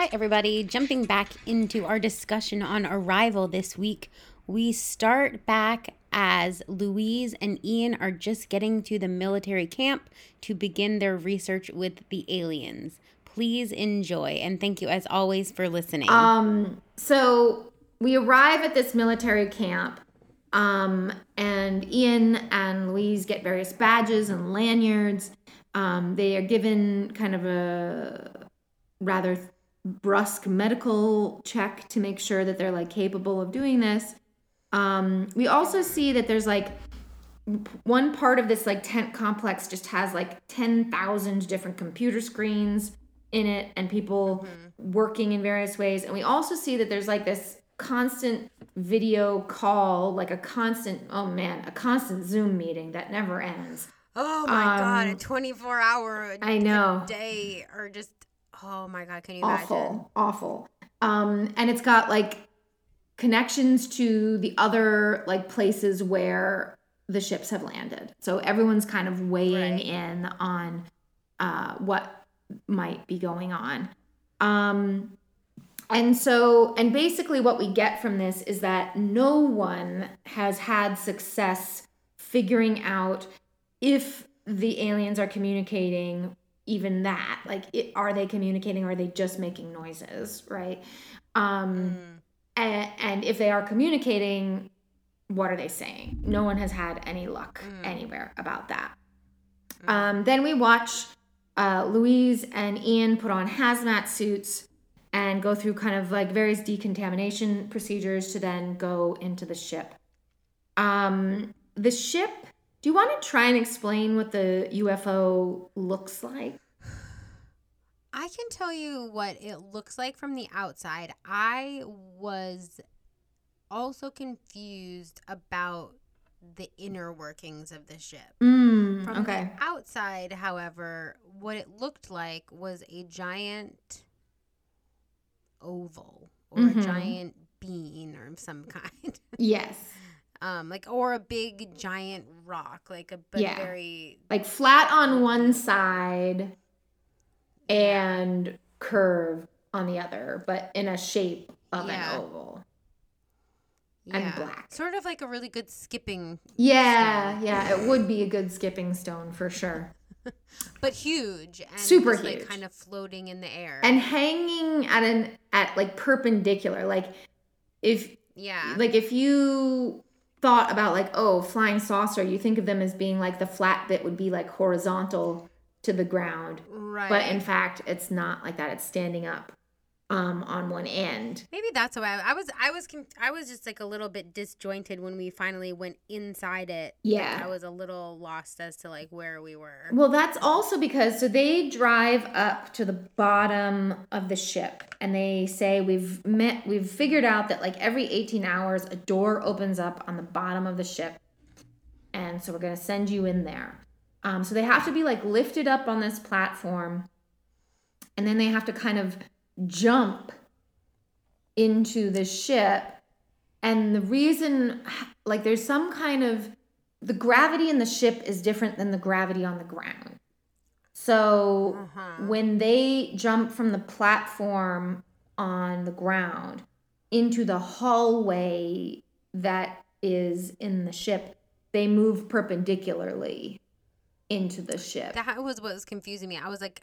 Hi, everybody. Jumping back into our discussion on Arrival this week, we start back as Louise and Ian are just getting to the military camp to begin their research with the aliens. Please enjoy, and thank you as always for listening. Um, so we arrive at this military camp, um, and Ian and Louise get various badges and lanyards. Um, they are given kind of a rather brusque medical check to make sure that they're like capable of doing this. Um, we also see that there's like one part of this like tent complex just has like 10,000 different computer screens in it and people working in various ways. And we also see that there's like this constant video call, like a constant, oh man, a constant Zoom meeting that never ends. oh my god, a um, 24 hour I know. day or just oh my god, can you imagine? awful awful um and it's got like connections to the other like places where the ships have landed so everyone's kind of weighing Right. in on uh what might be going on um and so and basically what we get from this is that no one has had success figuring out if the aliens are communicating even that? Like it, are they communicating? Or are they just making noises right? Um and, and if they are communicating what are they saying? No one has had any luck anywhere about that. Um, then we watch uh, louise and ian put on hazmat suits and go through kind of like various decontamination procedures to then go into the ship. Um, the ship do you want to try and explain what the ufo looks like I can tell you what it looks like from the outside. I was also confused about the inner workings of the ship. mm, From okay the outside, however, what it looked like was a giant oval or Mhm. a giant bean or of some kind. yes um like or a big giant rock, like a but Yeah. very like flat on one side and curved on the other, but in a shape of Yeah. an oval. and yeah, black. Sort of like a really good skipping Yeah, stone. yeah, it would be a good skipping stone for sure. but huge and Super just, like huge. kind of floating in the air. And hanging at an at like perpendicular, like if yeah. like if you thought about like oh flying saucer, you think of them as being like the flat bit would be like horizontal to the ground, right. but in fact it's not like that. It's standing up um on one end. Maybe that's why I, I was. I was. I was just like a little bit disjointed when we finally went inside it. Like, Yeah. I was a little lost as to like where we were. Well, that's also because so they drive up to the bottom of the ship and they say we've met we've figured out that like every 18 hours a door opens up on the bottom of the ship. And so we're going to send you in there. Um so they have to be like lifted up on this platform and then they have to kind of jump into the ship. And the reason like there's some kind of the gravity in the ship is different than the gravity on the ground. So Uh-huh. when they jump from the platform on the ground into the hallway that is in the ship, they move perpendicularly into the ship. That was what was confusing me. I was like,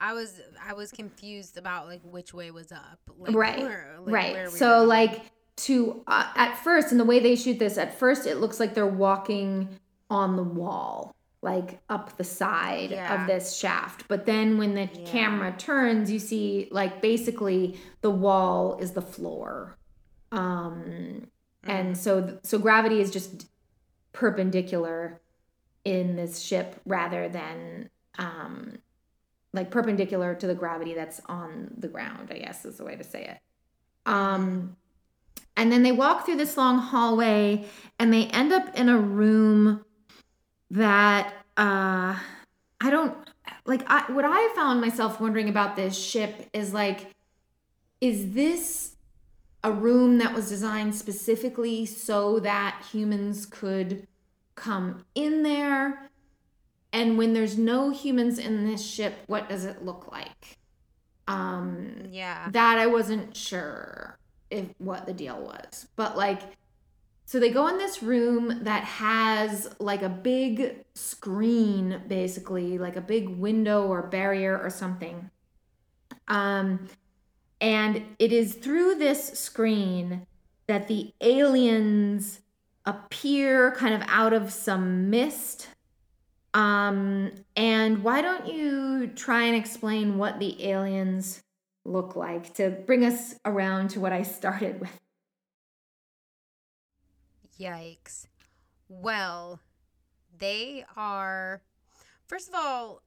I was I was confused about like which way was up. Like, right where- like, right where so were. like to uh, at first in the way they shoot this at first it looks like they're walking on the wall like up the side Yeah. of this shaft but then when the Yeah. camera turns you see like basically the wall is the floor um and so so gravity is just perpendicular in this ship rather than um like perpendicular to the gravity that's on the ground i guess is the way to say it. Um and then they walk through this long hallway and they end up in a room that uh I don't like I what I found myself wondering about this ship is like is this a room that was designed specifically so that humans could come in there and when there's no humans in this ship what does it look like um Yeah. that I wasn't sure if what the deal was. But like so they go in this room that has like a big screen basically, like a big window or barrier or something. Um and it is through this screen that the aliens appear kind of out of some mist. Um and why don't you try and explain what the aliens look like to bring us around to what I started with. Yikes. Well, they are first of all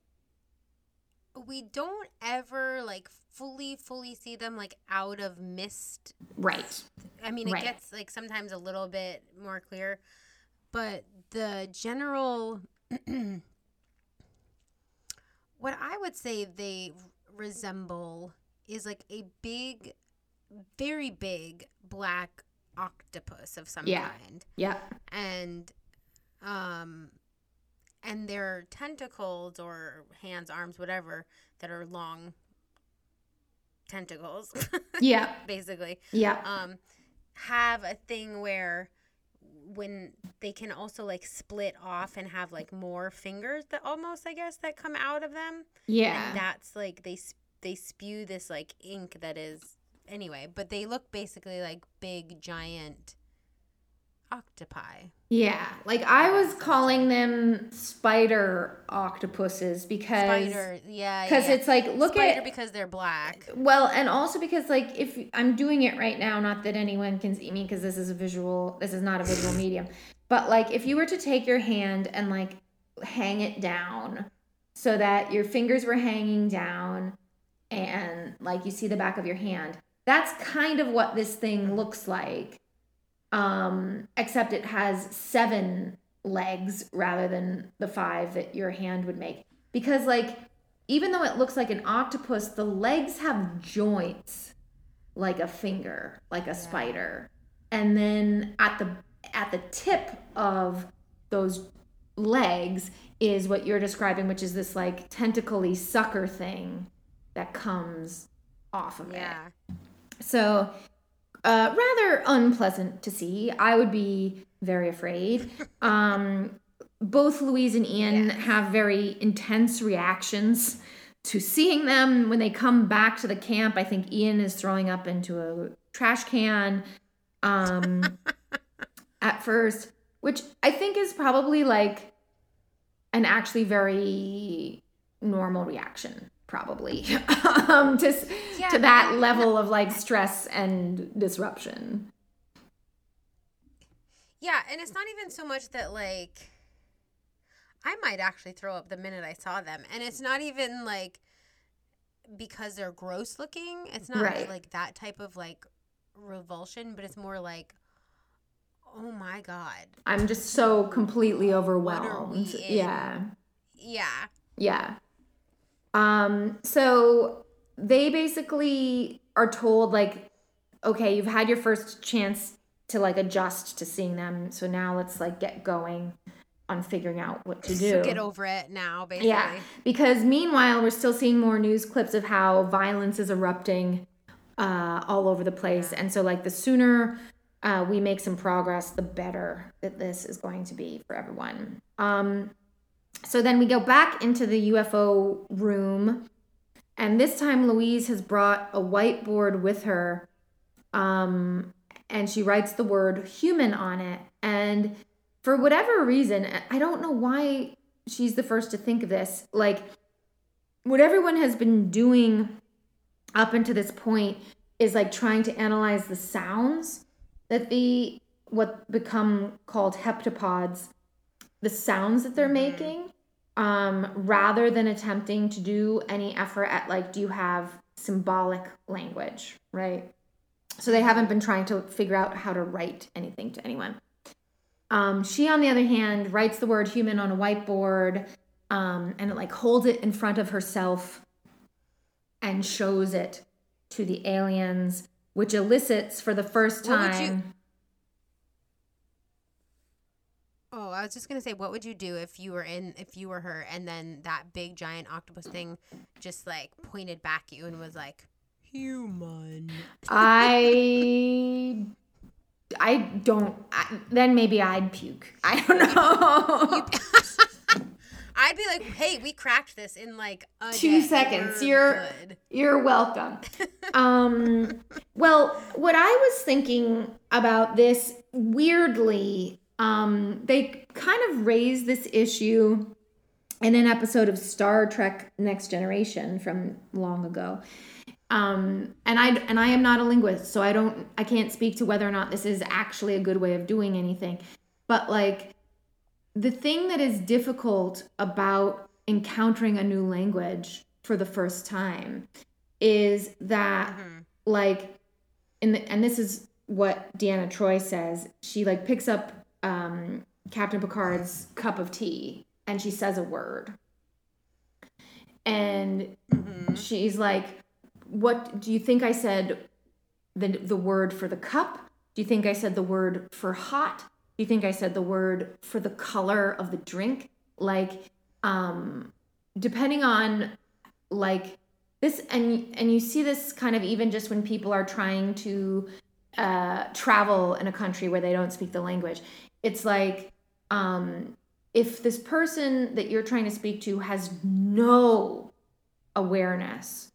we don't ever like fully fully see them like out of mist. Right. I mean, it Right. gets like sometimes a little bit more clear, but the general what I would say they resemble is like a big very big black octopus of some Yeah. kind Yeah. and um and their tentacles or hands arms whatever that are long tentacles Yeah. basically Yeah. um have a thing where when they can also like split off and have like more fingers that almost i guess that come out of them Yeah. and that's like they they spew this like ink that is anyway but they look basically like big giant octopi yeah. Like I was calling them spider octopuses because spider yeah because yeah. it's like look spider at because they're black well and also because like if I'm doing it right now not that anyone can see me because this is a visual this is not a visual medium but like if you were to take your hand and like hang it down so that your fingers were hanging down and like you see the back of your hand that's kind of what this thing looks like um except it has seven legs rather than the five that your hand would make. Because like even though it looks like an octopus the legs have joints like a finger like a spider. And then at the at the tip of those legs is what you're describing which is this like tentacly sucker thing that comes off of it. Yeah. So, uh, rather unpleasant to see. I would be very afraid. Um, both Louise and Ian have very intense reactions to seeing them when they come back to the camp. I think Ian is throwing up into a trash can um, at first, which I think is probably like an actually very normal reaction probably um to Yeah, to that level of like stress and disruption Yeah, and it's not even so much that like I might actually throw up the minute I saw them. And it's not even like because they're gross looking. It's not Right. like that type of like revulsion, but it's more like oh my god. i'm just so completely overwhelmed yeah Yeah. yeah um so they basically are told like okay you've had your first chance to like adjust to seeing them so now let's like get going on figuring out what to do So get over it now, basically. Yeah, because meanwhile, we're still seeing more news clips of how violence is erupting uh, all over the place. And so, like, the sooner uh, we make some progress, the better that this is going to be for everyone. Um, so then we go back into the UFO room, and this time Louise has brought a whiteboard with her. Um, and she writes the word human on it. And for whatever reason, I don't know why she's the first to think of this. Like, what everyone has been doing up until this point is like trying to analyze the sounds that the what become called heptapods, the sounds that they're mm-hmm. making, um, rather than attempting to do any effort at like, do you have symbolic language, right? So they haven't been trying to figure out how to write anything to anyone. Um, she, on the other hand, writes the word human on a whiteboard um, and like holds it in front of herself and shows it to the aliens, which elicits for the first time. Oh, I was just gonna say, what would you do if you were in, if you were her, and then that big giant octopus thing just like pointed back at you and was like, "Human." I, I don't. I, then maybe I'd puke. I don't know. I'd be like, "Hey, we cracked this in like two day. seconds. You're good. you're welcome." um, well, what I was thinking about this weirdly, um, they kind of raised this issue in an episode of Star Trek: Next Generation from long ago. Um, and I and I am not a linguist, so I don't I can't speak to whether or not this is actually a good way of doing anything. But like the thing that is difficult about encountering a new language for the first time is that mm-hmm. like in the and this is what Deanna Troi says. She like picks up um Captain Picard's cup of tea and she says a word. And mm-hmm. she's like, What do you think I said the the word for the cup? Do you think I said the word for hot? Do you think I said the word for the color of the drink? Like, um, depending on like this, and and you see this kind of even just when people are trying to uh, travel in a country where they don't speak the language. It's like um, if this person that you're trying to speak to has no awareness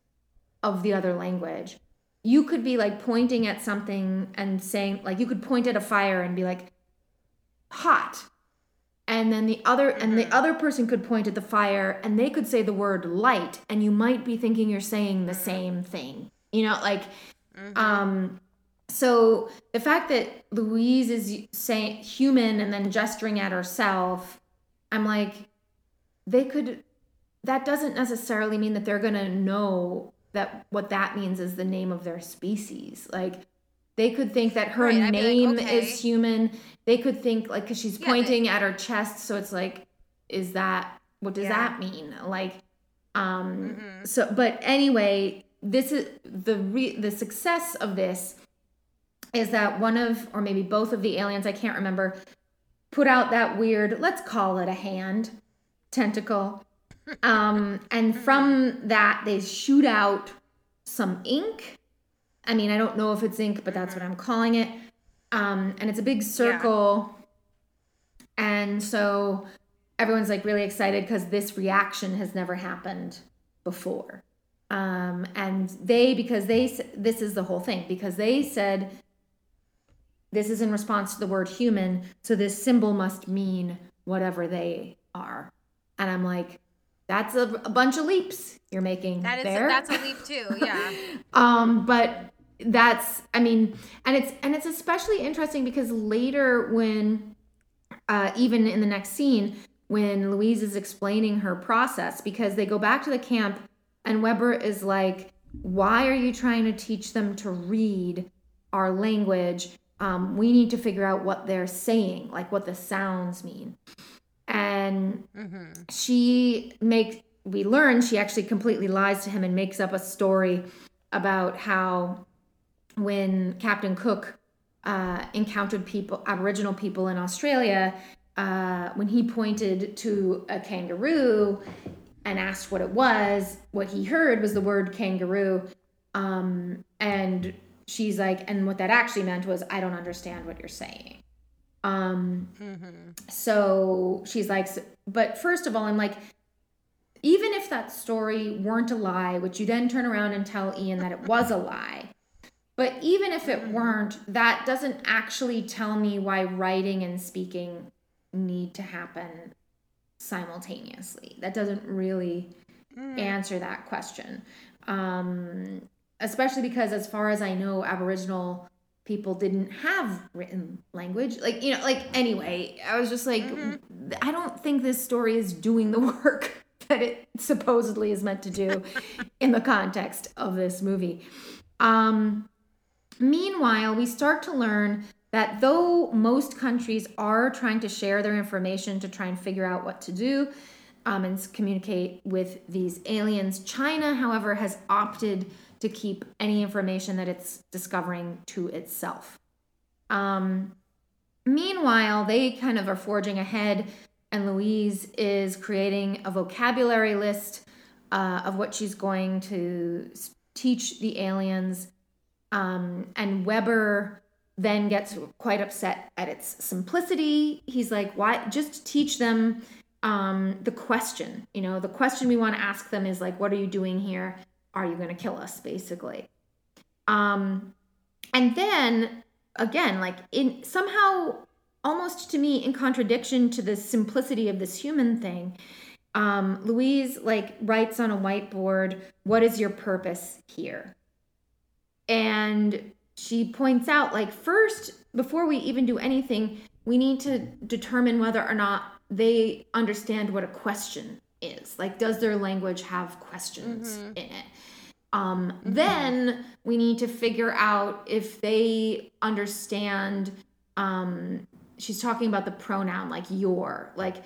of the other language, you could be like pointing at something and saying, like, you could point at a fire and be like, hot and then the other and the mm-hmm. other person could point at the fire and they could say the word light and you might be thinking you're saying the mm-hmm. same thing you know like mm-hmm. um so the fact that louise is saying human and then gesturing at herself i'm like they could that doesn't necessarily mean that they're gonna know that what that means is the name of their species like they could think that her right, name like, okay. is human. They could think like because she's yeah, pointing at her chest, so it's like, is that what does yeah. that mean? Like, um, mm-hmm. so but anyway, this is the re- the success of this is that one of or maybe both of the aliens, I can't remember, put out that weird, let's call it a hand tentacle. Um, and from that they shoot out some ink I mean, I don't know if it's ink, but that's what I'm calling it. Um, and it's a big circle. Yeah. And so everyone's like really excited because this reaction has never happened before. Um, and they, because they, this is the whole thing, because they said this is in response to the word human. So this symbol must mean whatever they are. And I'm like, that's a, a bunch of leaps you're making that is there. A, that's a leap too yeah um but that's i mean and it's and it's especially interesting because later when uh, even in the next scene when louise is explaining her process because they go back to the camp and weber is like why are you trying to teach them to read our language um, we need to figure out what they're saying like what the sounds mean and mm-hmm. she makes we learn she actually completely lies to him and makes up a story about how when Captain Cook uh, encountered people, Aboriginal people in Australia, uh, when he pointed to a kangaroo and asked what it was, what he heard was the word kangaroo. Um, and she's like, and what that actually meant was, I don't understand what you're saying. Um, mm-hmm. So she's like, but first of all, I'm like, even if that story weren't a lie, which you then turn around and tell Ian that it was a lie, But even if it weren't, that doesn't actually tell me why writing and speaking need to happen simultaneously. That doesn't really answer that question. Um, especially because, as far as I know, Aboriginal people didn't have written language. Like, you know, like, anyway, I was just like, I don't think this story is doing the work that it supposedly is meant to do in the context of this movie. Um, Meanwhile, we start to learn that though most countries are trying to share their information to try and figure out what to do um, and communicate with these aliens, China, however, has opted to keep any information that it's discovering to itself. Um, meanwhile, they kind of are forging ahead, and Louise is creating a vocabulary list uh, of what she's going to teach the aliens. Um, and Weber then gets quite upset at its simplicity. He's like, why just teach them um, the question? You know, the question we want to ask them is like, what are you doing here? Are you going to kill us, basically? Um, and then again, like in somehow almost to me in contradiction to the simplicity of this human thing, um, Louise like writes on a whiteboard, what is your purpose here? and she points out like first before we even do anything we need to determine whether or not they understand what a question is? Like does their language have questions in it? Um, then we need to figure out if they understand um, she's talking about the pronoun like your like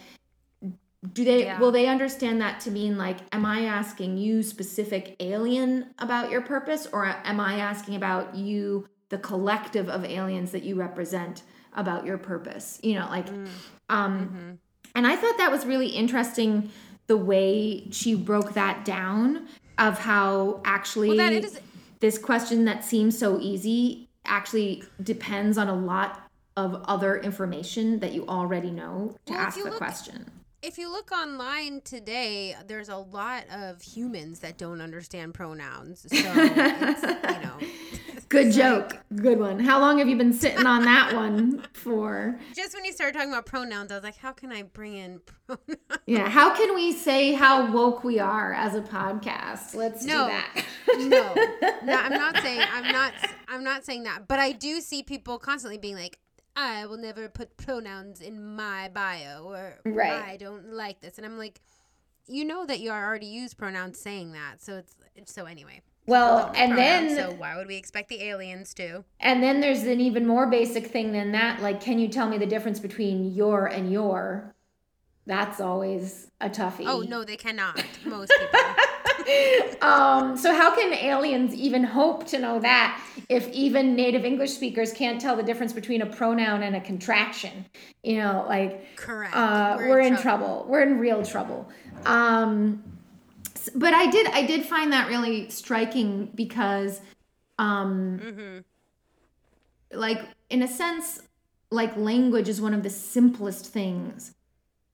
do they Yeah. will they understand that to mean like am i asking you specific alien about your purpose or am i asking about you the collective of aliens that you represent about your purpose? You know like um and i thought that was really interesting the way she broke that down of how actually Well, is- this question that seems so easy actually depends on a lot of other information that you already know to Well, ask the look- question If you look online today, there's a lot of humans that don't understand pronouns. So, it's, you know, Good joke. Good one. How long have you been sitting on that one for? just when you started talking about pronouns, I was like, how can I bring in pronouns? Yeah. How can we say how woke we are as a podcast? Let's No. do that. no, no, I'm not saying I'm not I'm not saying that, but I do see people constantly being like, I will never put pronouns in my bio or Right. I don't like this, and I'm like, you know that you already use pronouns saying that, so it's so anyway. Well, and pronouns, then so why would we expect the aliens to? and then there's an even more basic thing than that. Like, can you tell me the difference between your and your? That's always a toughie. Oh no, they cannot. Most people. um, so how can aliens even hope to know that if even native English speakers can't tell the difference between a pronoun and a contraction? You know, like Correct. uh, we're, in, trouble. We're in real trouble. Um, but I did I did find that really striking because, um, Mm-hmm. like in a sense, like language is one of the simplest things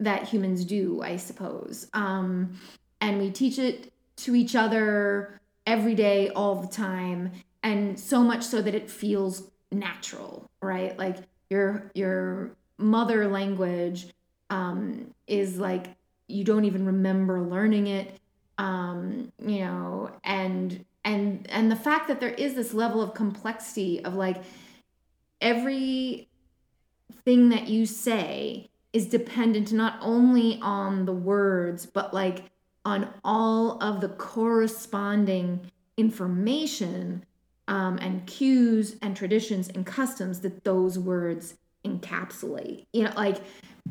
that humans do, I suppose. Um, and we teach it to each other every day, all the time, and so much so that it feels natural, right? Like your your mother language um, is like you don't even remember learning it, um, you know, and and and the fact that there is this level of complexity of like every thing that you say is dependent not only on the words but like on all of the corresponding information um, and cues and traditions and customs that those words encapsulate you know like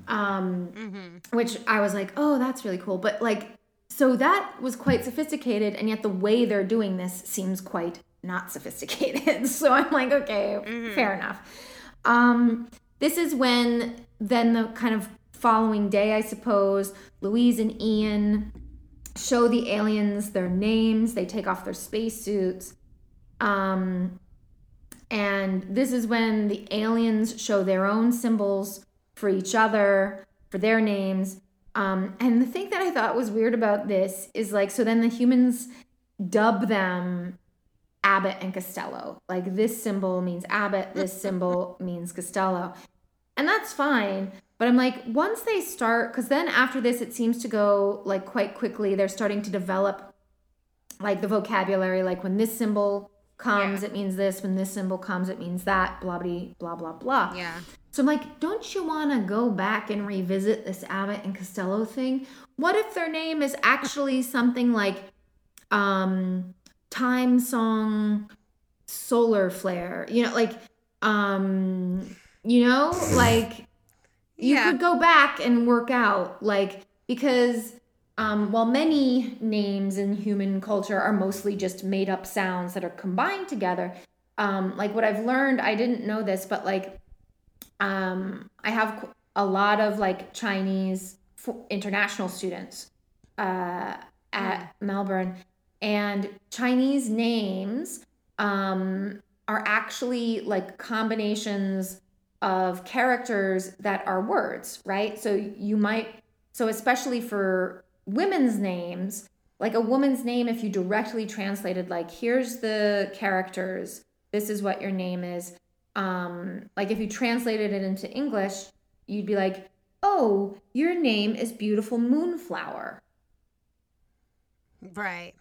um Mm-hmm. which i was like oh that's really cool but like so that was quite sophisticated and yet the way they're doing this seems quite not sophisticated. So i'm like okay fair enough. Um this is when then the kind of following day i suppose louise and ian show the aliens their names. They take off their spacesuits. Um and this is when the aliens show their own symbols for each other for their names um and the thing that i thought was weird about this is like so then the humans dub them Abbott and Costello. Like this symbol means Abbott, this symbol means Costello. And that's fine. But I'm like, once they start, because then after this, it seems to go like quite quickly. They're starting to develop like the vocabulary, like when this symbol comes, Yeah. it means this. When this symbol comes, it means that. Blah blah blah blah blah. Yeah. So I'm like, don't you want to go back and revisit this Abbott and Costello thing? What if their name is actually something like um time song solar flare? You know, like um you know, like you Yeah. could go back and work out like because um, while many names in human culture are mostly just made up sounds that are combined together um, like what i've learned i didn't know this but like um, i have a lot of like chinese f- international students uh, at melbourne and chinese names um, are actually like combinations of characters that are words, right? So you might, so especially for women's names, like a woman's name, if you directly translated, like, here's the characters, this is what your name is. Um, like if you translated it into English, you'd be like, oh, your name is Beautiful Moonflower. Right.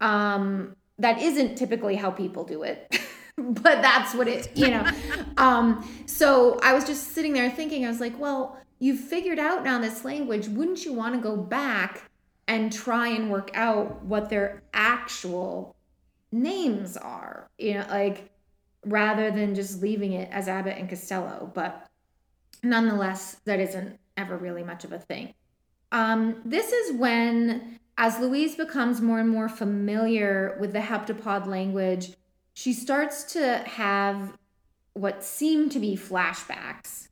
um that isn't typically how people do it but that's what it you know um so i was just sitting there thinking i was like well you've figured out now this language wouldn't you want to go back and try and work out what their actual names are you know like rather than just leaving it as abbott and costello but nonetheless that isn't ever really much of a thing um, this is when, as Louise becomes more and more familiar with the heptapod language, she starts to have what seem to be flashbacks.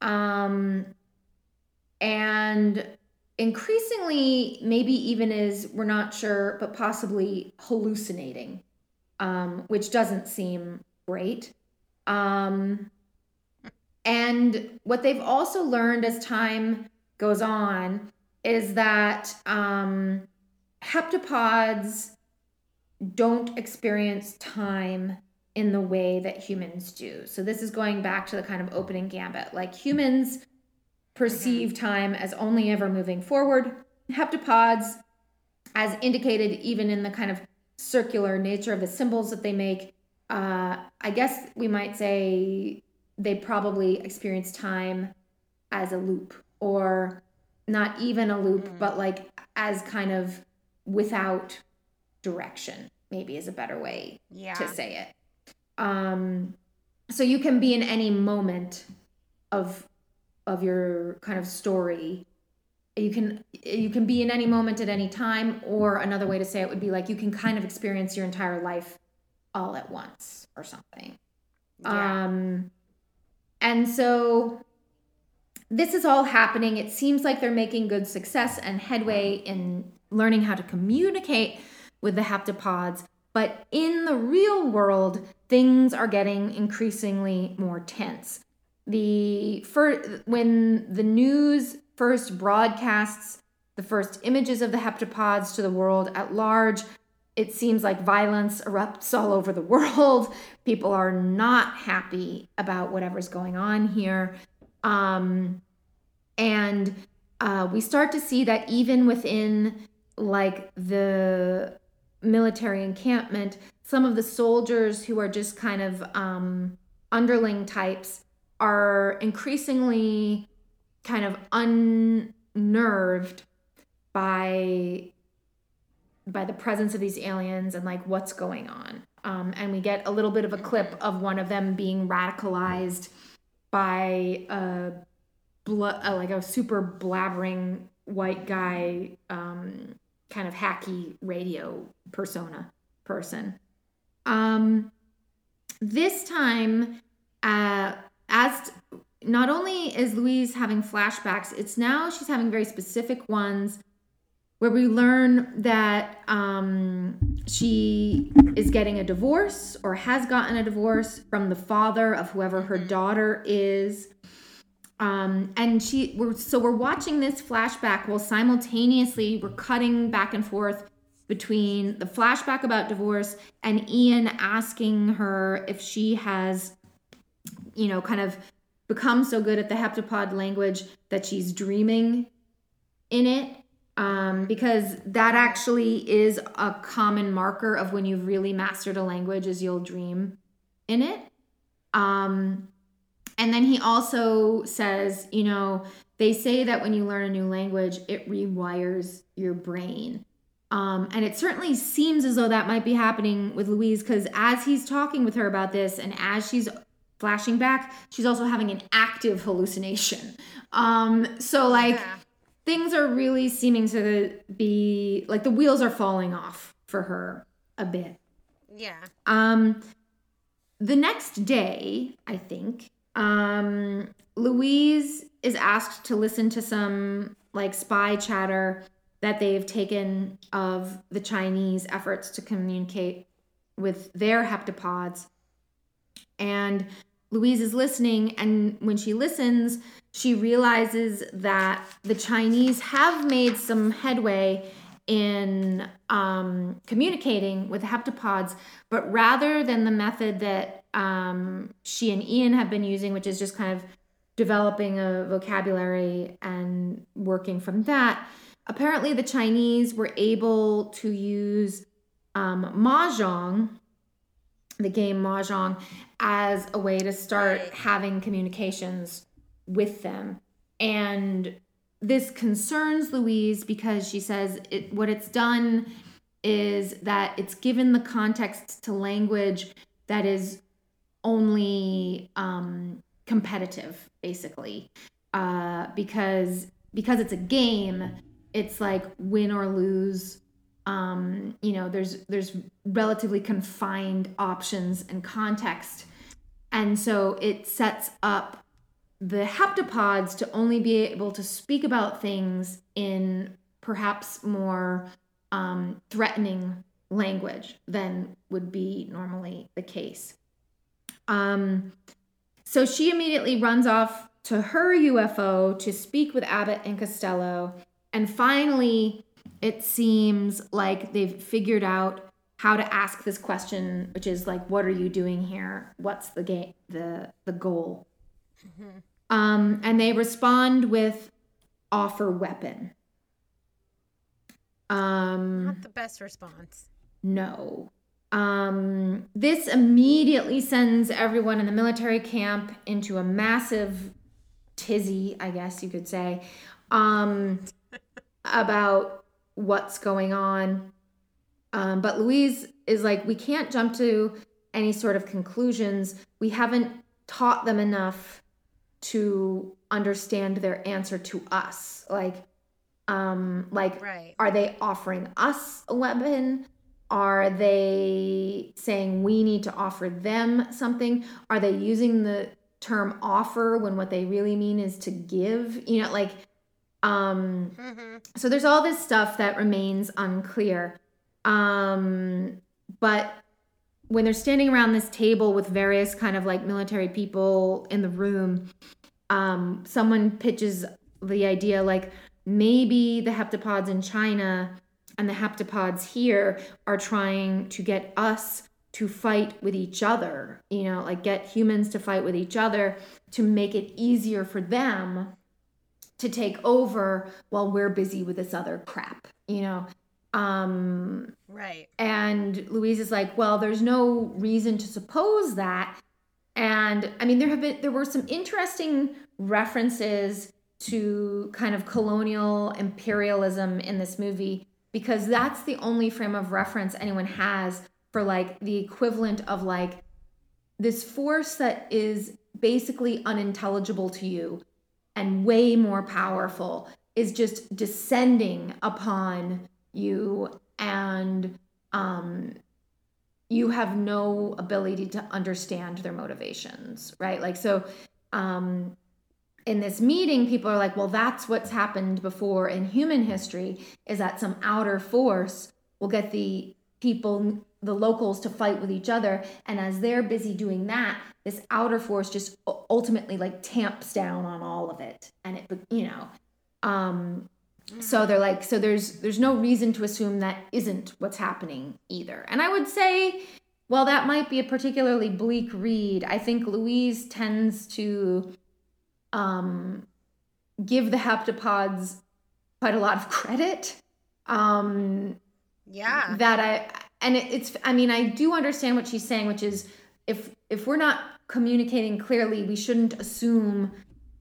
Um, and increasingly, maybe even is, we're not sure, but possibly hallucinating, um, which doesn't seem great. Um, and what they've also learned as time goes on is that um, heptapods don't experience time in the way that humans do. So this is going back to the kind of opening gambit. Like humans perceive time as only ever moving forward. Heptapods, as indicated even in the kind of circular nature of the symbols that they make, uh, I guess we might say they probably experience time as a loop or not even a loop but like as kind of without direction maybe is a better way Yeah. to say it um so you can be in any moment of of your kind of story you can you can be in any moment at any time or another way to say it would be like you can kind of experience your entire life all at once or something Yeah. um and so this is all happening. It seems like they're making good success and headway in learning how to communicate with the heptapods. But in the real world, things are getting increasingly more tense. The fir- when the news first broadcasts the first images of the heptapods to the world at large, it seems like violence erupts all over the world. People are not happy about whatever's going on here. Um, and uh, we start to see that even within like the military encampment, some of the soldiers who are just kind of um, underling types are increasingly kind of unnerved by by the presence of these aliens and like what's going on. Um, and we get a little bit of a clip of one of them being radicalized by a, bl- uh like a super blabbering white guy, um, kind of hacky radio persona person. Um, this time, uh, as not only is Louise having flashbacks, it's now she's having very specific ones where we learn that um, she is getting a divorce or has gotten a divorce from the father of whoever her daughter is. Um, and she, we're so we're watching this flashback while simultaneously we're cutting back and forth between the flashback about divorce and Ian asking her if she has, you know, kind of become so good at the heptapod language that she's dreaming in it. Um, because that actually is a common marker of when you've really mastered a language is you'll dream in it. Um, and then he also says, you know, they say that when you learn a new language, it rewires your brain. Um, and it certainly seems as though that might be happening with Louise because as he's talking with her about this and as she's flashing back, she's also having an active hallucination. Um, so, like, yeah. things are really seeming to be like the wheels are falling off for her a bit. Yeah. Um, the next day, I think, um, Louise is asked to listen to some like spy chatter that they've taken of the Chinese efforts to communicate with their heptapods. And Louise is listening, and when she listens, she realizes that the Chinese have made some headway in um, communicating with heptapods, but rather than the method that um, she and Ian have been using, which is just kind of developing a vocabulary and working from that. Apparently, the Chinese were able to use um, mahjong, the game mahjong, as a way to start right. having communications with them. And this concerns Louise because she says it, what it's done is that it's given the context to language that is only um, competitive basically uh, because because it's a game it's like win or lose um, you know there's there's relatively confined options and context and so it sets up the heptapods to only be able to speak about things in perhaps more um, threatening language than would be normally the case um, so she immediately runs off to her UFO to speak with Abbott and Costello. And finally, it seems like they've figured out how to ask this question, which is like, what are you doing here? What's the game, the, the goal? Mm-hmm. Um, and they respond with offer weapon. Um, Not the best response. No. Um, this immediately sends everyone in the military camp into a massive tizzy, I guess you could say, um, about what's going on. Um, but Louise is like, we can't jump to any sort of conclusions. We haven't taught them enough to understand their answer to us. Like, um, like, right. are they offering us a weapon? Are they saying we need to offer them something? Are they using the term offer when what they really mean is to give? You know, like, um, mm-hmm. so there's all this stuff that remains unclear. Um, but when they're standing around this table with various kind of like military people in the room, um, someone pitches the idea like maybe the heptapods in China and the heptapods here are trying to get us to fight with each other, you know, like get humans to fight with each other to make it easier for them to take over while we're busy with this other crap, you know. Um right. And Louise is like, "Well, there's no reason to suppose that." And I mean, there have been there were some interesting references to kind of colonial imperialism in this movie because that's the only frame of reference anyone has for like the equivalent of like this force that is basically unintelligible to you and way more powerful is just descending upon you and um you have no ability to understand their motivations right? Like so um in this meeting, people are like, well, that's what's happened before in human history is that some outer force will get the people, the locals to fight with each other. And as they're busy doing that, this outer force just ultimately like tamps down on all of it. And it, you know, um, So they're like, so there's there's no reason to assume that isn't what's happening either. And I would say, well, that might be a particularly bleak read. I think Louise tends to um, give the heptapods quite a lot of credit. Um, Yeah. that I and it, it's I mean I do understand what she's saying, which is if if we're not communicating clearly, we shouldn't assume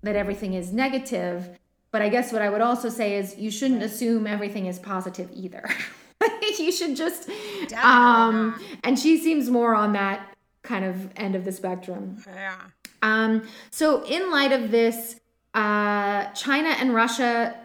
that everything is negative. But I guess what I would also say is you shouldn't assume everything is positive either. you should just Definitely um and she seems more on that kind of end of the spectrum. yeah. Um, so, in light of this, uh, China and Russia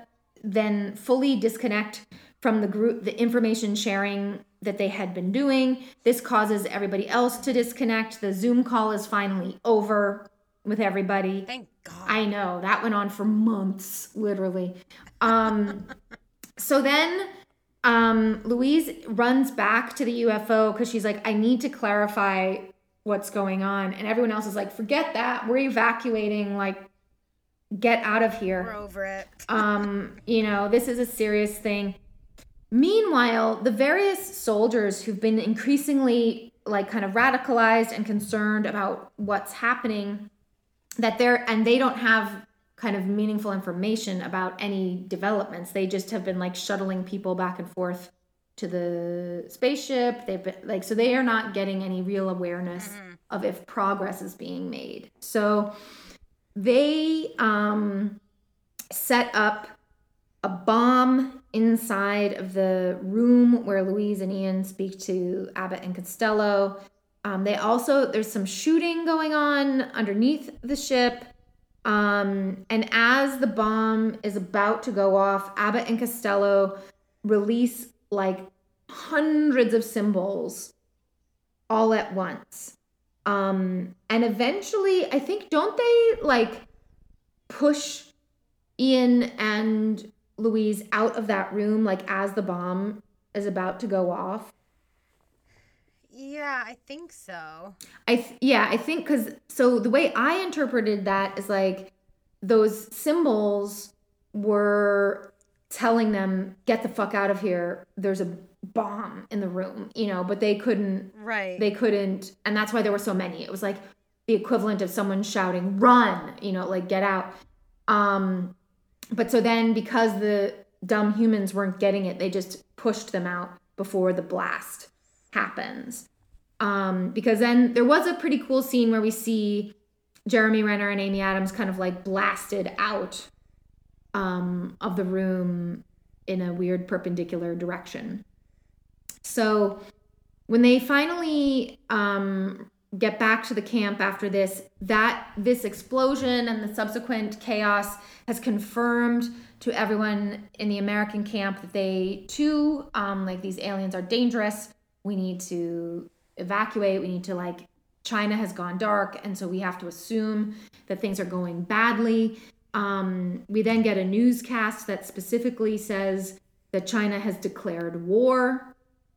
then fully disconnect from the group, the information sharing that they had been doing. This causes everybody else to disconnect. The Zoom call is finally over with everybody. Thank God. I know that went on for months, literally. Um, so then um, Louise runs back to the UFO because she's like, I need to clarify what's going on. And everyone else is like, forget that. We're evacuating. Like, get out of here. We're over it. Um, you know, this is a serious thing. Meanwhile, the various soldiers who've been increasingly like kind of radicalized and concerned about what's happening that they're and they don't have kind of meaningful information about any developments. They just have been like shuttling people back and forth to the spaceship. They've been like so they are not getting any real awareness of if progress is being made. So they um set up a bomb inside of the room where Louise and Ian speak to Abbott and Costello. Um, they also there's some shooting going on underneath the ship. Um, and as the bomb is about to go off, Abbott and Costello release like hundreds of symbols all at once. Um, and eventually, I think, don't they like push Ian and Louise out of that room like as the bomb is about to go off? Yeah, I think so. I th- yeah, I think cuz so the way I interpreted that is like those symbols were telling them get the fuck out of here. There's a bomb in the room, you know, but they couldn't Right. they couldn't and that's why there were so many. It was like the equivalent of someone shouting run, you know, like get out. Um but so then because the dumb humans weren't getting it, they just pushed them out before the blast happens. Um, because then there was a pretty cool scene where we see Jeremy Renner and Amy Adams kind of like blasted out um, of the room in a weird perpendicular direction. So when they finally um, get back to the camp after this, that this explosion and the subsequent chaos has confirmed to everyone in the American camp that they too, um, like these aliens are dangerous. We need to evacuate. We need to like China has gone dark, and so we have to assume that things are going badly. Um, we then get a newscast that specifically says that China has declared war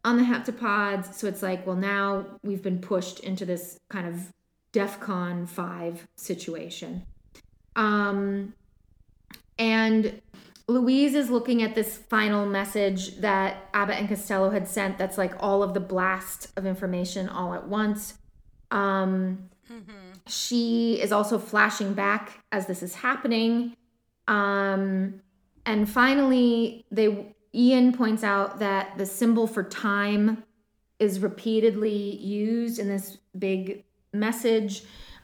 on the heptapods. So it's like, well, now we've been pushed into this kind of DEFCON 5 situation. Um, and Louise is looking at this final message that Abbott and Costello had sent that's like all of the blast of information all at once. Um, She is also flashing back as this is happening. Um, and finally, they Ian points out that the symbol for time is repeatedly used in this big message.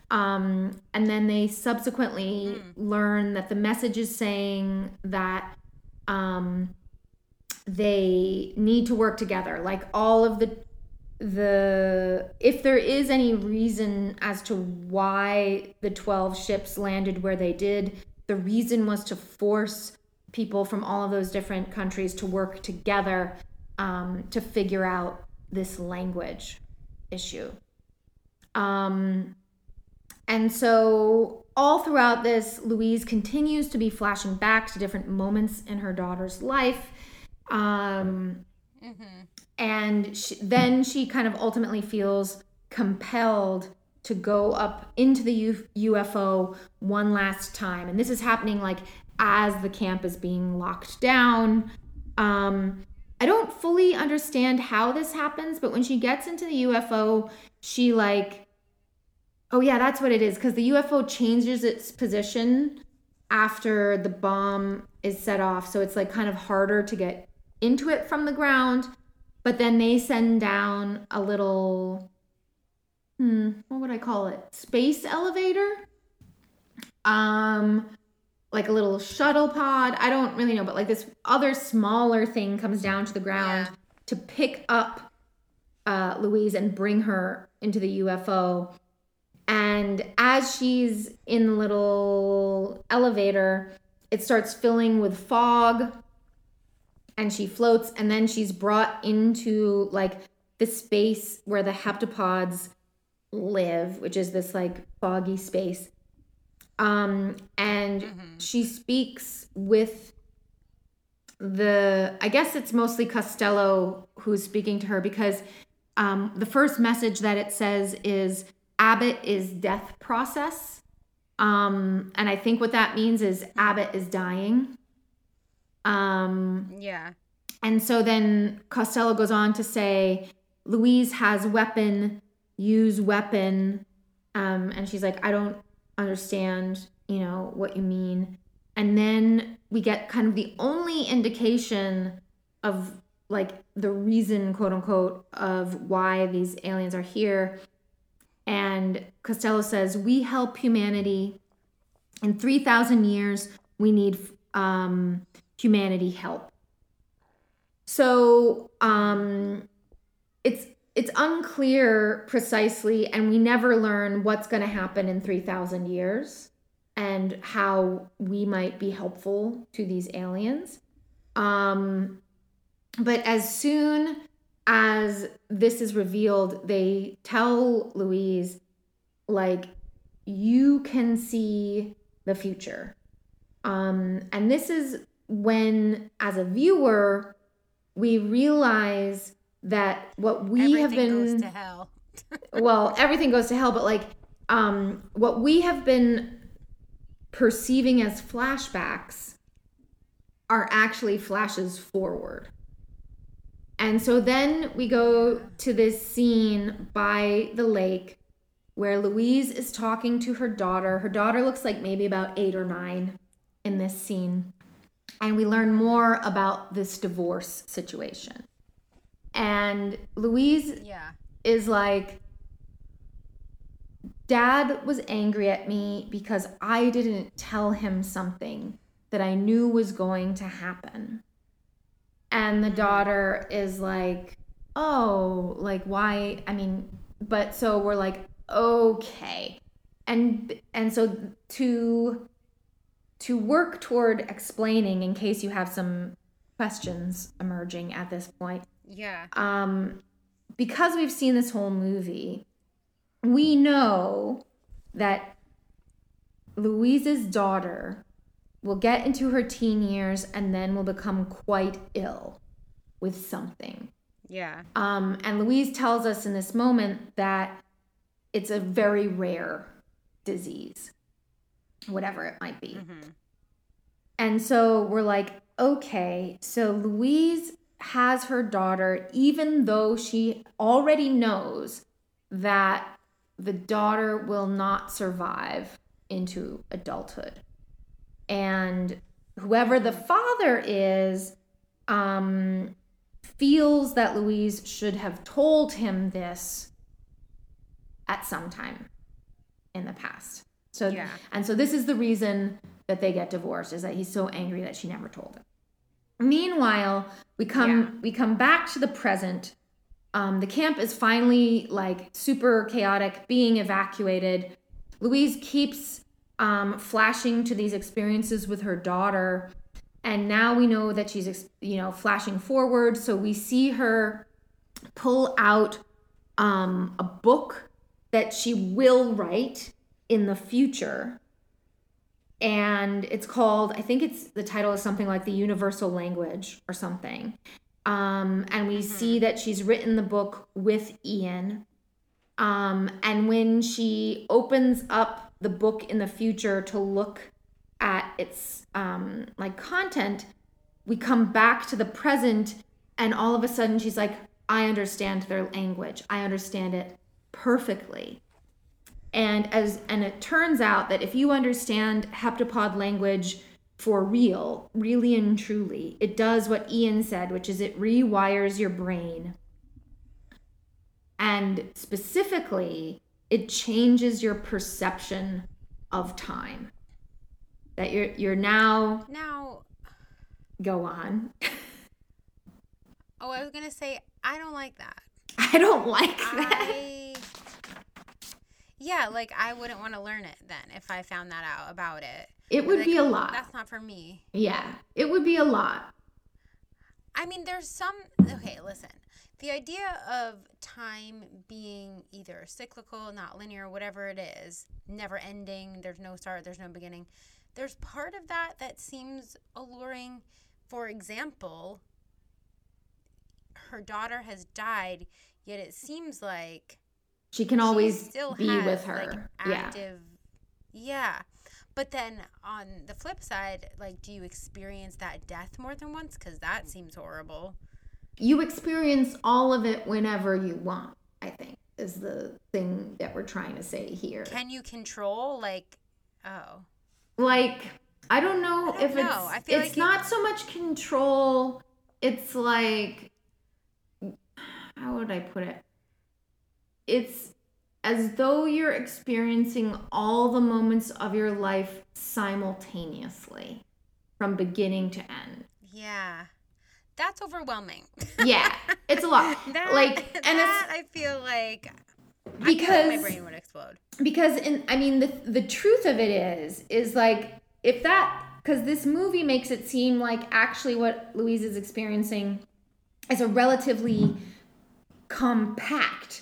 Um, and then they subsequently learn that the message is saying that um, they need to work together. Like all of the the if there is any reason as to why the 12 ships landed where they did, the reason was to force people from all of those different countries to work together um, to figure out this language issue. Um, and so, all throughout this, Louise continues to be flashing back to different moments in her daughter's life. Um, And she, then she kind of ultimately feels compelled to go up into the U- UFO one last time. And this is happening like as the camp is being locked down. Um, I don't fully understand how this happens, but when she gets into the UFO, she like, oh yeah, that's what it is, because the UFO changes its position after the bomb is set off, so it's like kind of harder to get into it from the ground. But then they send down a little, hmm, what would I call it? Space elevator. Um, like a little shuttle pod. I don't really know, but like this other smaller thing comes down to the ground Yeah. to pick up uh, Louise and bring her into the UFO. And as she's in the little elevator, it starts filling with fog and she floats and then she's brought into like the space where the heptapods live, which is this like foggy space. Um, and she speaks with the, I guess it's mostly Costello who's speaking to her because um, the first message that it says is Abbott is death process. Um, and I think what that means is Abbott is dying. Um, Yeah. and so then Costello goes on to say, Louise has weapon, use weapon. Um, and she's like, I don't understand, you know, what you mean. And then we get kind of the only indication of like the reason, quote unquote, of why these aliens are here. And Costello says, We help humanity. In 3,000 years, we need um, humanity help. So um, it's it's unclear precisely, and we never learn what's going to happen in three thousand years and how we might be helpful to these aliens. Um, but as soon as this is revealed, they tell Louise, like, you can see the future. Um, and this is when, as a viewer, we realize that what we Everything have been goes to hell. well, everything goes to hell, but like um what we have been perceiving as flashbacks are actually flashes forward. And so then we go to this scene by the lake where Louise is talking to her daughter. Her daughter looks like maybe about 8 or 9 in this scene. And we learn more about this divorce situation. And Louise Yeah. is like dad was angry at me because I didn't tell him something that I knew was going to happen. And the mm. daughter is like, "Oh, like why? I mean, but so we're like, "Okay." And and so to to work toward explaining in case you have some questions emerging at this point Yeah. um, because we've seen this whole movie, we know that Louise's daughter will get into her teen years and then will become quite ill with something. Yeah. Um, and Louise tells us in this moment that it's a very rare disease, whatever it might be. Mm-hmm. And so we're like, okay, so Louise has her daughter, even though she already knows that the daughter will not survive into adulthood. And whoever the father is, um, feels that Louise should have told him this at some time in the past. So Yeah. and so this is the reason that they get divorced is that he's so angry that she never told him. Meanwhile, we come Yeah. we come back to the present. Um, the camp is finally like super chaotic, being evacuated. Louise keeps um, flashing to these experiences with her daughter, and now we know that she's you know flashing forward. So we see her pull out um, a book that she will write in the future and it's called i think it's the title is something like the universal language or something um, and we see that she's written the book with ian um, and when she opens up the book in the future to look at its um, like content, we come back to the present, and all of a sudden she's like, I understand their language. I understand it perfectly. And as and it turns out that if you understand heptapod language for real, really and truly, it does what Ian said, which is it rewires your brain. And specifically, it changes your perception of time. That you're you're now Now, go on. oh, I was gonna say I don't like that. I don't like that. Yeah, like I wouldn't want to learn it then if I found that out about it. It would Like, be a lot. That's not for me. Yeah, it would be a lot. I mean, there's some. Okay, listen. The idea of time being either cyclical, not linear, whatever it is, never ending, there's no start, there's no beginning. There's part of that that seems alluring. For example, her daughter has died, yet it seems like She can she always still be has, with her. yeah. active yeah but then on the flip side like do you experience that death more than once because that seems horrible You experience all of it whenever you want, I think, is the thing that we're trying to say here. can you control like oh like I don't know I don't if know. it's it's like it- not so much control. It's like how would I put it? It's as though you're experiencing all the moments of your life simultaneously from beginning to end. yeah that's overwhelming Yeah, it's a lot. that, like and that it's i feel like feel like because my brain would explode because in i mean the the truth of it is is like if that because this movie makes it seem like actually what louise is experiencing is a relatively compact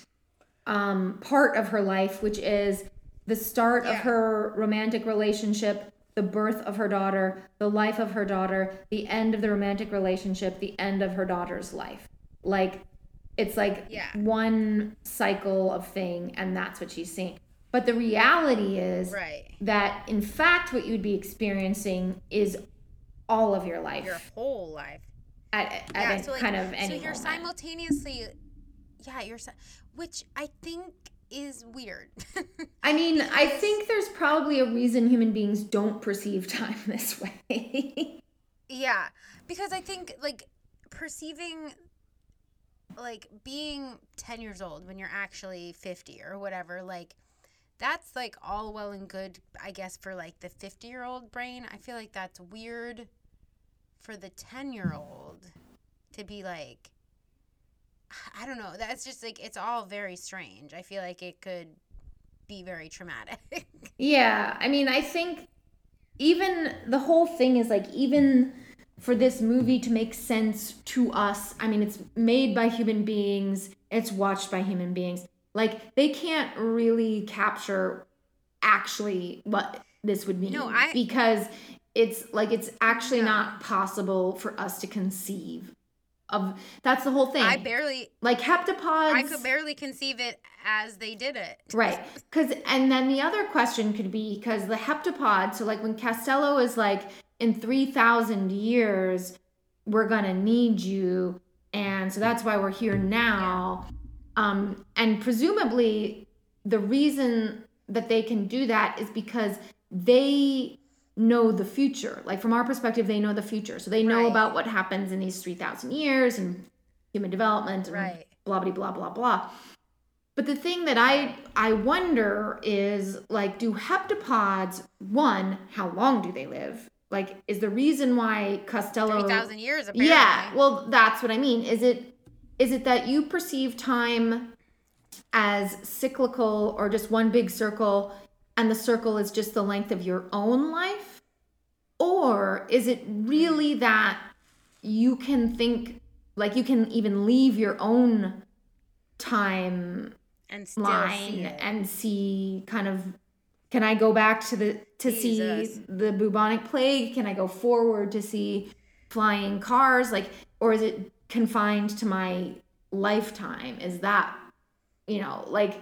um part of her life which is the start of her romantic relationship the birth of her daughter the life of her daughter the end of the romantic relationship the end of her daughter's life. Like it's like Yeah. one cycle of thing and that's what she's seeing. But the reality is right. that in fact what you'd be experiencing is all of your life. Your whole life. At, at yeah, so like, kind of any so you're moment. simultaneously yeah you're which i think is weird I mean, I think there's probably a reason human beings don't perceive time this way. Yeah, because I think like perceiving like being 10 years old when you're actually 50 or whatever, like that's like all well and good, I guess, for like the 50 year old brain. I feel like that's weird for the 10 year old to be like, I don't know. That's just like, it's all very strange. I feel like it could be very traumatic. yeah, I mean, I think even the whole thing is like even for this movie to make sense to us. I mean, it's made by human beings, it's watched by human beings. Like they can't really capture actually what this would mean No, I- because it's like it's actually Yeah. not possible for us to conceive of that's the whole thing. I barely, like heptapods I could barely conceive it as they did it. Right. Cuz and then the other question could be cuz the heptapod so like when Costello is like in 3000 years we're going to need you and so that's why we're here now. Um and presumably the reason that they can do that is because they know the future. Like from our perspective they know the future. So they know Right. about what happens in these 3000 years and human development and Right. blah blah blah blah blah. But the thing that I I wonder is like, do heptapods one? How long do they live? Like, is the reason why Costello? 3,000 years, apparently. Yeah, well, that's what I mean. Is it is it that you perceive time as cyclical or just one big circle, and the circle is just the length of your own life, or is it really that you can think like you can even leave your own time and line see and see kind of can I go back to the to Jesus. see the bubonic plague? Can I go forward to see flying cars? Like, or is it confined to my lifetime? Is that you know like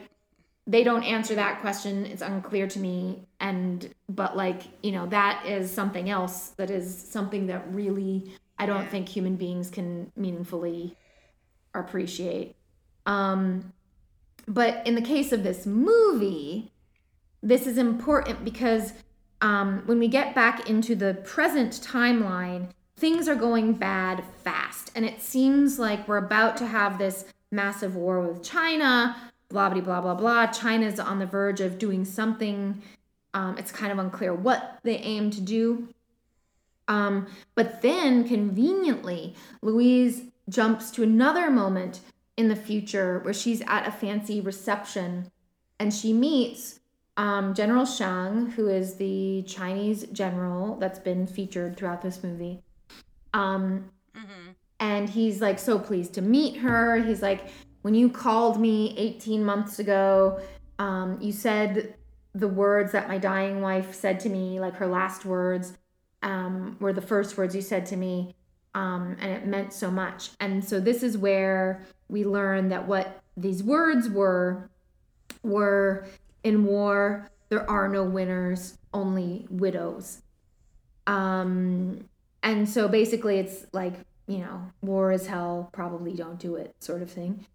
they don't answer that question. It's unclear to me. And, but like, you know, that is something else that is something that really, I don't Yeah. think human beings can meaningfully appreciate. Um, but in the case of this movie, this is important because um, when we get back into the present timeline, things are going bad fast. And it seems like we're about to have this massive war with China, blah, blah, blah, blah, blah. China's on the verge of doing something. Um, it's kind of unclear what they aim to do. Um, but then conveniently, Louise jumps to another moment in the future where she's at a fancy reception and she meets um, General Shang, who is the Chinese general that's been featured throughout this movie. Um, And he's like so pleased to meet her. He's like, when you called me 18 months ago, um, you said the words that my dying wife said to me, like her last words, um, were the first words you said to me. Um, and it meant so much. And so this is where we learn that what these words were were in war, there are no winners, only widows. Um, and so basically, it's like, you know, war is hell, probably don't do it, sort of thing.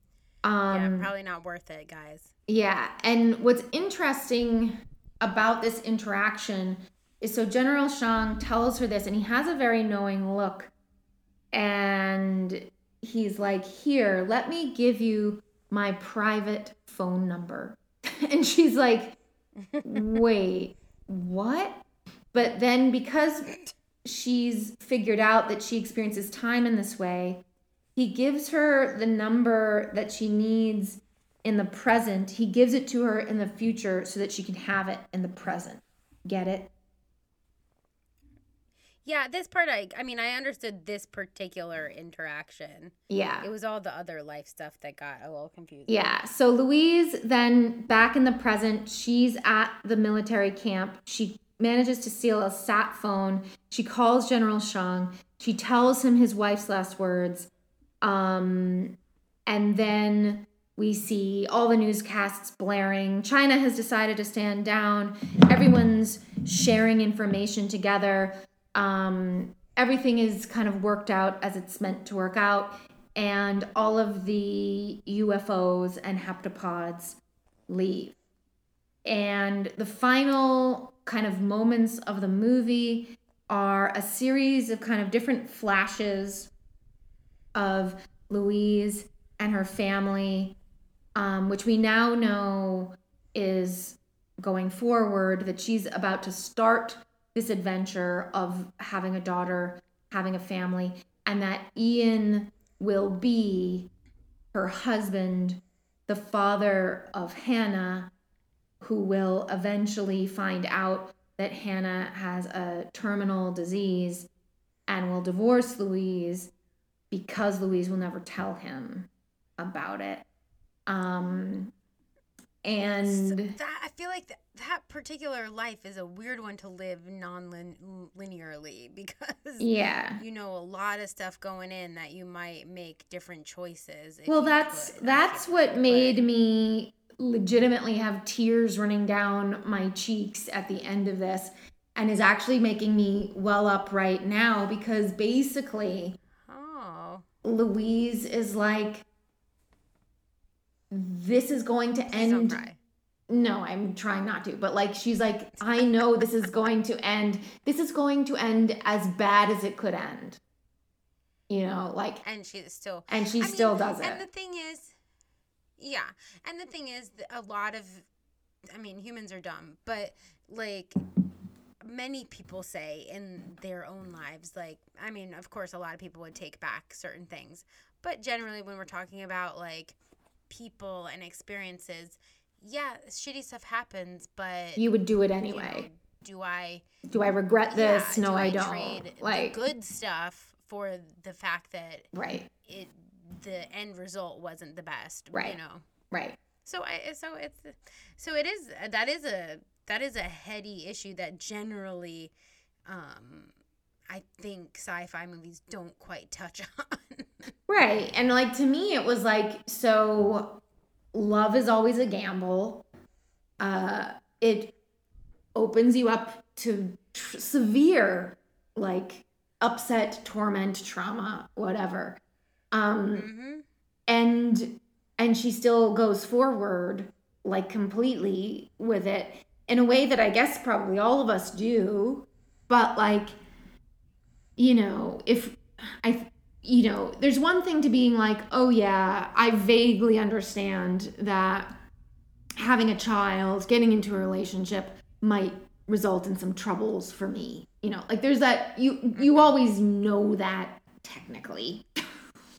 Yeah, Um, probably not worth it, guys. yeah, and what's interesting about this interaction is so General Shang tells her this, and he has a very knowing look. And he's like, Here, let me give you my private phone number. and she's like, Wait, what? But then because she's figured out that she experiences time in this way, he gives her the number that she needs in the present. He gives it to her in the future so that she can have it in the present. Get it? Yeah, this part, I, I mean, I understood this particular interaction. Yeah. It was all the other life stuff that got a little confusing. Yeah. So Louise then back in the present, she's at the military camp. She manages to steal a sat phone. She calls General Shang. She tells him his wife's last words. Um, and then we see all the newscasts blaring. China has decided to stand down. Everyone's sharing information together. Um, everything is kind of worked out as it's meant to work out. And all of the UFOs and heptapods leave. And the final kind of moments of the movie are a series of kind of different flashes of Louise and her family, um, which we now know is going forward, that she's about to start this adventure of having a daughter, having a family, and that Ian will be her husband, the father of Hannah, who will eventually find out that Hannah has a terminal disease and will divorce Louise because Louise will never tell him about it. Um, and That I feel like that, that particular life is a weird one to live non-linearly because yeah. you know a lot of stuff going in that you might make different choices. Well, that's could. that's what made me legitimately have tears running down my cheeks at the end of this and is actually making me well up right now because basically Louise is like this is going to end no i'm trying not to but like she's like i know this is going to end this is going to end as bad as it could end. You know like And she still and she I still mean, does And the thing is, yeah, and the thing is, a lot of, I mean, humans are dumb, but like many people say in their own lives, like, I mean, of course, a lot of people would take back certain things, but generally, when we're talking about like people and experiences, yeah, shitty stuff happens, but you would do it you know, anyway do I? do i regret this? Yeah, no do i, Trade don't like good stuff for the fact that right. it the end result wasn't the best Right. you know? Right. So i so it's so it is that is a that is a heady issue that generally um i think sci-fi movies don't quite touch on Right. And like to me, it was like, so love is always a gamble. uh, it opens you up to tr- severe like upset, torment, trauma, whatever. Um, hmm and and she still goes forward like completely with it in a way that I guess probably all of us do, but like you know, if I you know, there's one thing to being like, "Oh yeah, I vaguely understand that having a child, getting into a relationship might result in some troubles for me." You know, like there's that you you mm-hmm. always know that technically.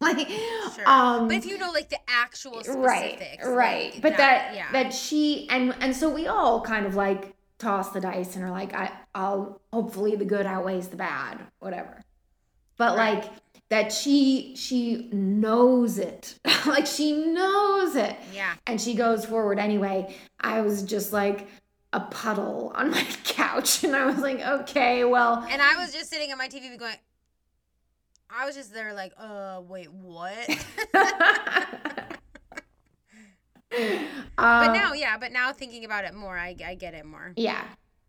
like Sure. um but if you know like the actual specifics, right right like, but that yeah. that she and and so we all kind of like toss the dice and are like i i'll hopefully the good outweighs the bad whatever but Right. like that she she knows it like she knows it yeah. and she goes forward anyway i was just like a puddle on my couch and i was like okay well And I was just sitting at my TV going, I was just there like, uh, wait, what? but Um, now, yeah, but now thinking about it more, I, I get it more. Yeah.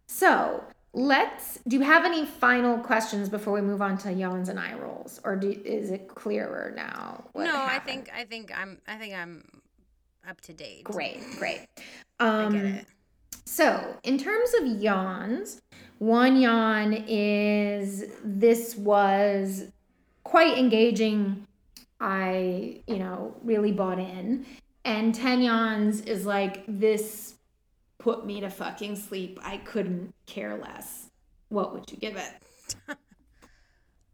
So let's. Do you have any final questions before we move on to yawns and eye rolls, or do, is it clearer now? no, I think I think I'm I think I'm up to date. Great, great. I Um, get it. So, in terms of yawns, one yawn is this was quite engaging. I, you know, really bought in. And 10 yawns is like this put me to fucking sleep. I couldn't care less. What would you give it?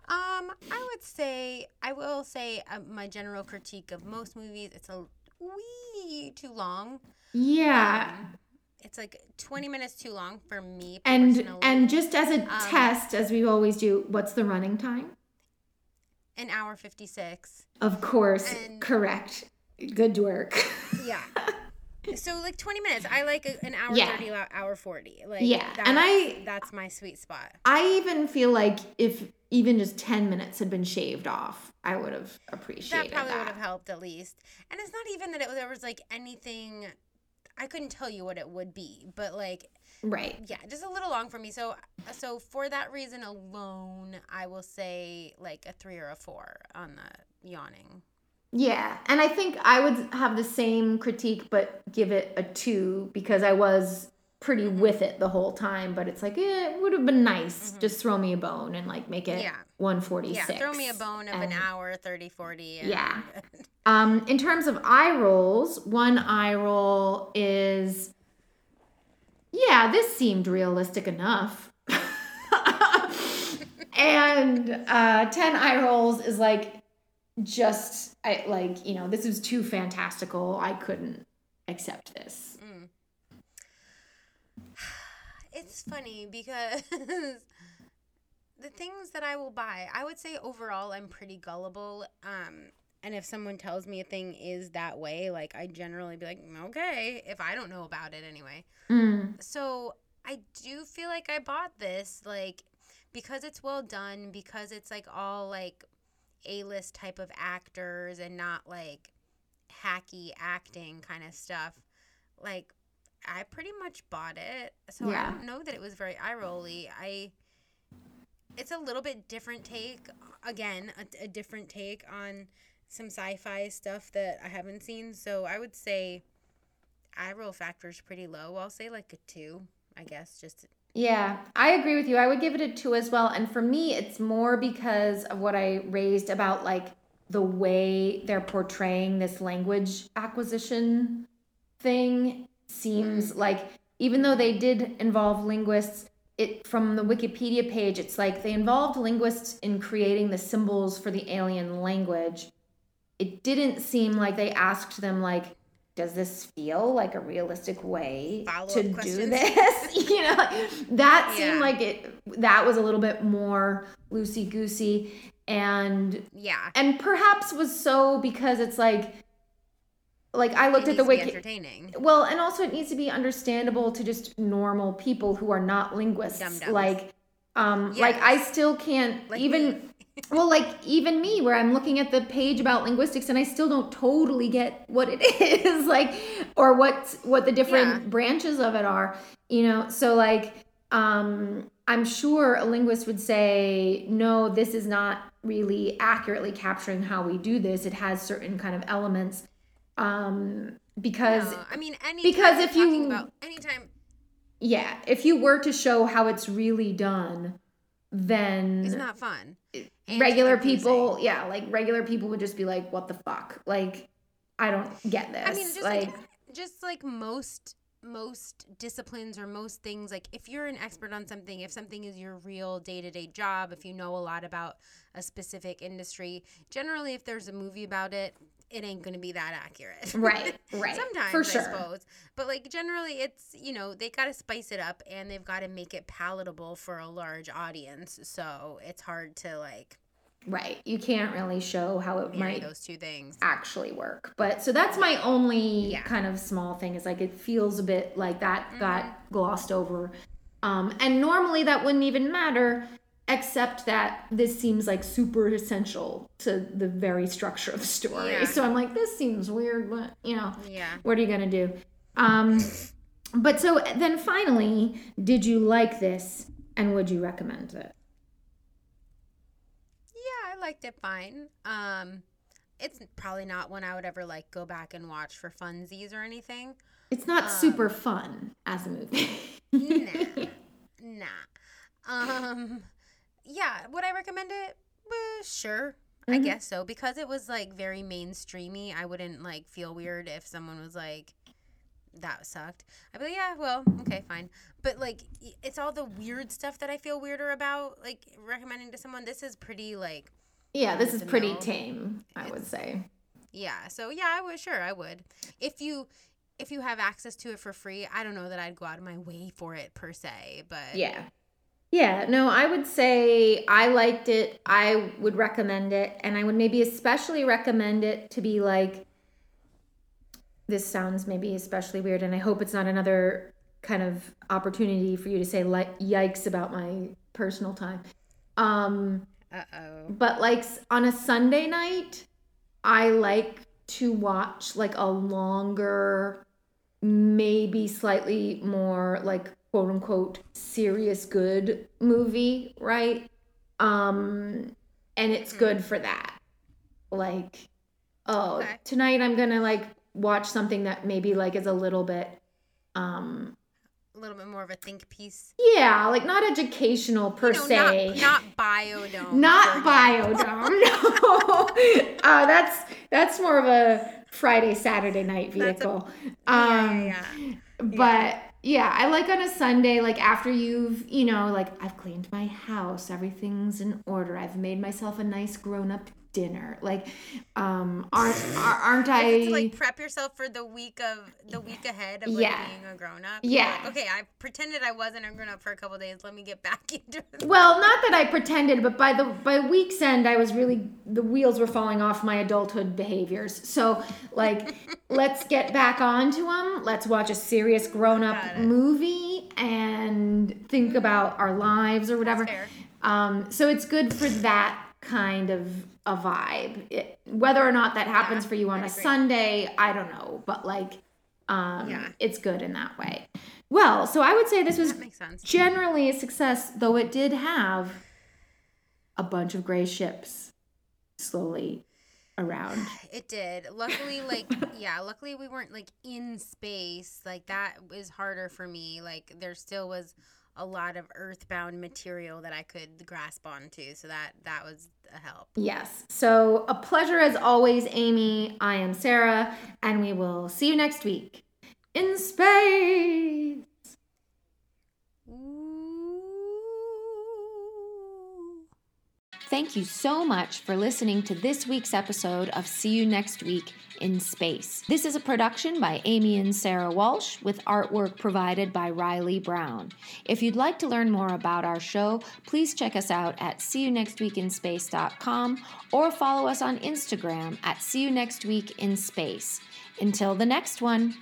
Um, I would say I will say uh, my general critique of most movies. It's a wee too long. Yeah. Um, it's like 20 minutes too long for me And personally. and just as a Um, test, as we always do, what's the running time? An hour 56. Of course, And- correct. Good work. Yeah. so like 20 minutes. I like an hour Yeah. 30, hour 40. Like Yeah, and I- that's- my sweet spot. I even feel like if even just 10 minutes had been shaved off, I would have appreciated That probably that. would have helped at least. And it's not even that it, there was like anything. I couldn't tell you what it would be, but like Right. yeah, just a little long for me. So so for that reason alone, I will say like a three or a four on the yawning. Yeah. And I think I would have the same critique, but give it a two because I was pretty with it the whole time. But it's like, eh, it would have been nice. Just throw me a bone and like make it Mm-hmm. Yeah. 146. Yeah, throw me a bone of an hour, 30, 40. And Yeah. Um, in terms of eye rolls, one eye roll is, yeah, this seemed realistic enough. and uh, 10 eye rolls is like, just, I like, you know, this is too fantastical. I couldn't accept this. it's funny because the things that I will buy, I would say overall I'm pretty gullible. Um, and if someone tells me a thing is that way, like I generally be like, "Mm, okay, if I don't know about it anyway. Mm, So I do feel like I bought this, like, because it's well done, because it's like all like A list type of actors and not like hacky acting kind of stuff. Like, I pretty much bought it. So Yeah. I don't know that it was very eye rolly. I. It's a little bit different take. Again, a, a different take on some sci-fi stuff that I haven't seen. So I would say eye roll factor is pretty low. I'll say like a two, I guess. Just Yeah, I agree with you. I would give it a two as well. And for me, it's more because of what I raised about like the way they're portraying this language acquisition thing seems mm. like even though they did involve linguists it from the wikipedia page it's like they involved linguists in creating the symbols for the alien language it didn't seem like they asked them like does this feel like a realistic way Follow-up to do this you know that seemed Yeah. like it that was a little bit more loosey goosey and yeah. and perhaps was so because it's like like I looked at the wiki entertaining. well, and also it needs to be understandable to just normal people who are not linguists. Dum-dums. Like, um, like I still can't Like even. Well, like even me, where I'm looking at the page about linguistics and I still don't totally get what it is, like, or what what the different Yeah. branches of it are, you know. So like, um, I'm sure a linguist would say, no, this is not really accurately capturing how we do this. It has certain kind of elements, um, because No, I mean, any because if you- about anytime yeah, if you were to show how it's really done, then it's not fun. Regular people yeah like regular people would just be like what the fuck? Like i don't get this I mean, just like, like, just like most most disciplines or most things like if you're an expert on something if something is your real day-to-day job if you know a lot about a specific industry generally if there's a movie about it it ain't gonna be that accurate. Right, right, sometimes for i sure. suppose. But like generally it's you know they gotta spice it up and they've got to make it palatable for a large audience. So it's hard to like right. You can't really show how it might those two things. actually work. But so that's my only Yeah. kind of small thing is like it feels a bit like that Mm-hmm. got glossed over. Um and normally that wouldn't even matter except that this seems like super essential to the very structure of the story Yeah. so i'm like this seems weird but you know yeah what are you gonna do um but so then finally did you like this and would you recommend it Yeah, I liked it fine. Um, it's probably not one I would ever like go back and watch for funsies or anything. it's not super fun as a movie Nah, nah. Um, yeah, would I recommend it? Uh, sure, I Mhm. guess so. Because it was like very mainstreamy, I wouldn't like feel weird if someone was like, "That sucked." I'd be like, "Yeah, well, okay, fine." But like, it's all the weird stuff that I feel weirder about. Like recommending to someone. This is pretty like. yeah this is pretty middle. tame i would say Yeah. So yeah, I would sure I would. If you if you have access to it for free, I don't know that I'd go out of my way for it per se, but yeah yeah no i would say i liked it. I would recommend it. And i would maybe especially recommend it to be like this sounds maybe especially weird and i hope it's not another kind of opportunity for you to say like yikes about my personal time. Um uh-oh. but like on a sunday night i like to watch like a longer maybe slightly more like quote unquote serious good movie right um and it's good for that like oh Okay. tonight i'm gonna like watch something that maybe like is a little bit um A little bit more of a think piece. yeah like not educational per You know, se Not, not biodome. not biodome no uh, that's that's more of a friday saturday night That's a- vehicle Yeah, um yeah. but yeah i like on a sunday like after you've you know like i've cleaned my house everything's in order i've made myself a nice grown-up dinner like um aren't aren't i to like prep yourself for the week of the week ahead of like Yeah. being a grown up. Yeah. okay, I pretended I wasn't a grown up for a couple days. Let me get back into it. Well, not that I pretended, but by the by week's end, I was really the wheels were falling off my adulthood behaviors. So, like, let's get back onto them. Let's watch a serious grown-up movie and think about our lives or whatever. fair. Um, so it's good for that kind of a vibe. It, whether or not that happens Yeah, for you on a. Sunday, I don't know, but like, um, Yeah. it's good in that way. Well, so I would say this was generally a success, though it did have a bunch of gray ships slowly around. It did. Luckily, like, yeah, luckily we weren't like in space. Like, that was harder for me. Like, there still was a lot of earthbound material that I could grasp onto. So that that was a help. Yes. So a pleasure as always, Amy. I am Sarah, and we will see you next week in space. Ooh. Thank you so much for listening to this week's episode of See You Next Week in Space. This is a production by Amy and Sarah Walsh with artwork provided by Riley Brown. If you'd like to learn more about our show, please check us out at seeyounextweekinspace.com or follow us on Instagram at See You Next Week in Space. Until the next one.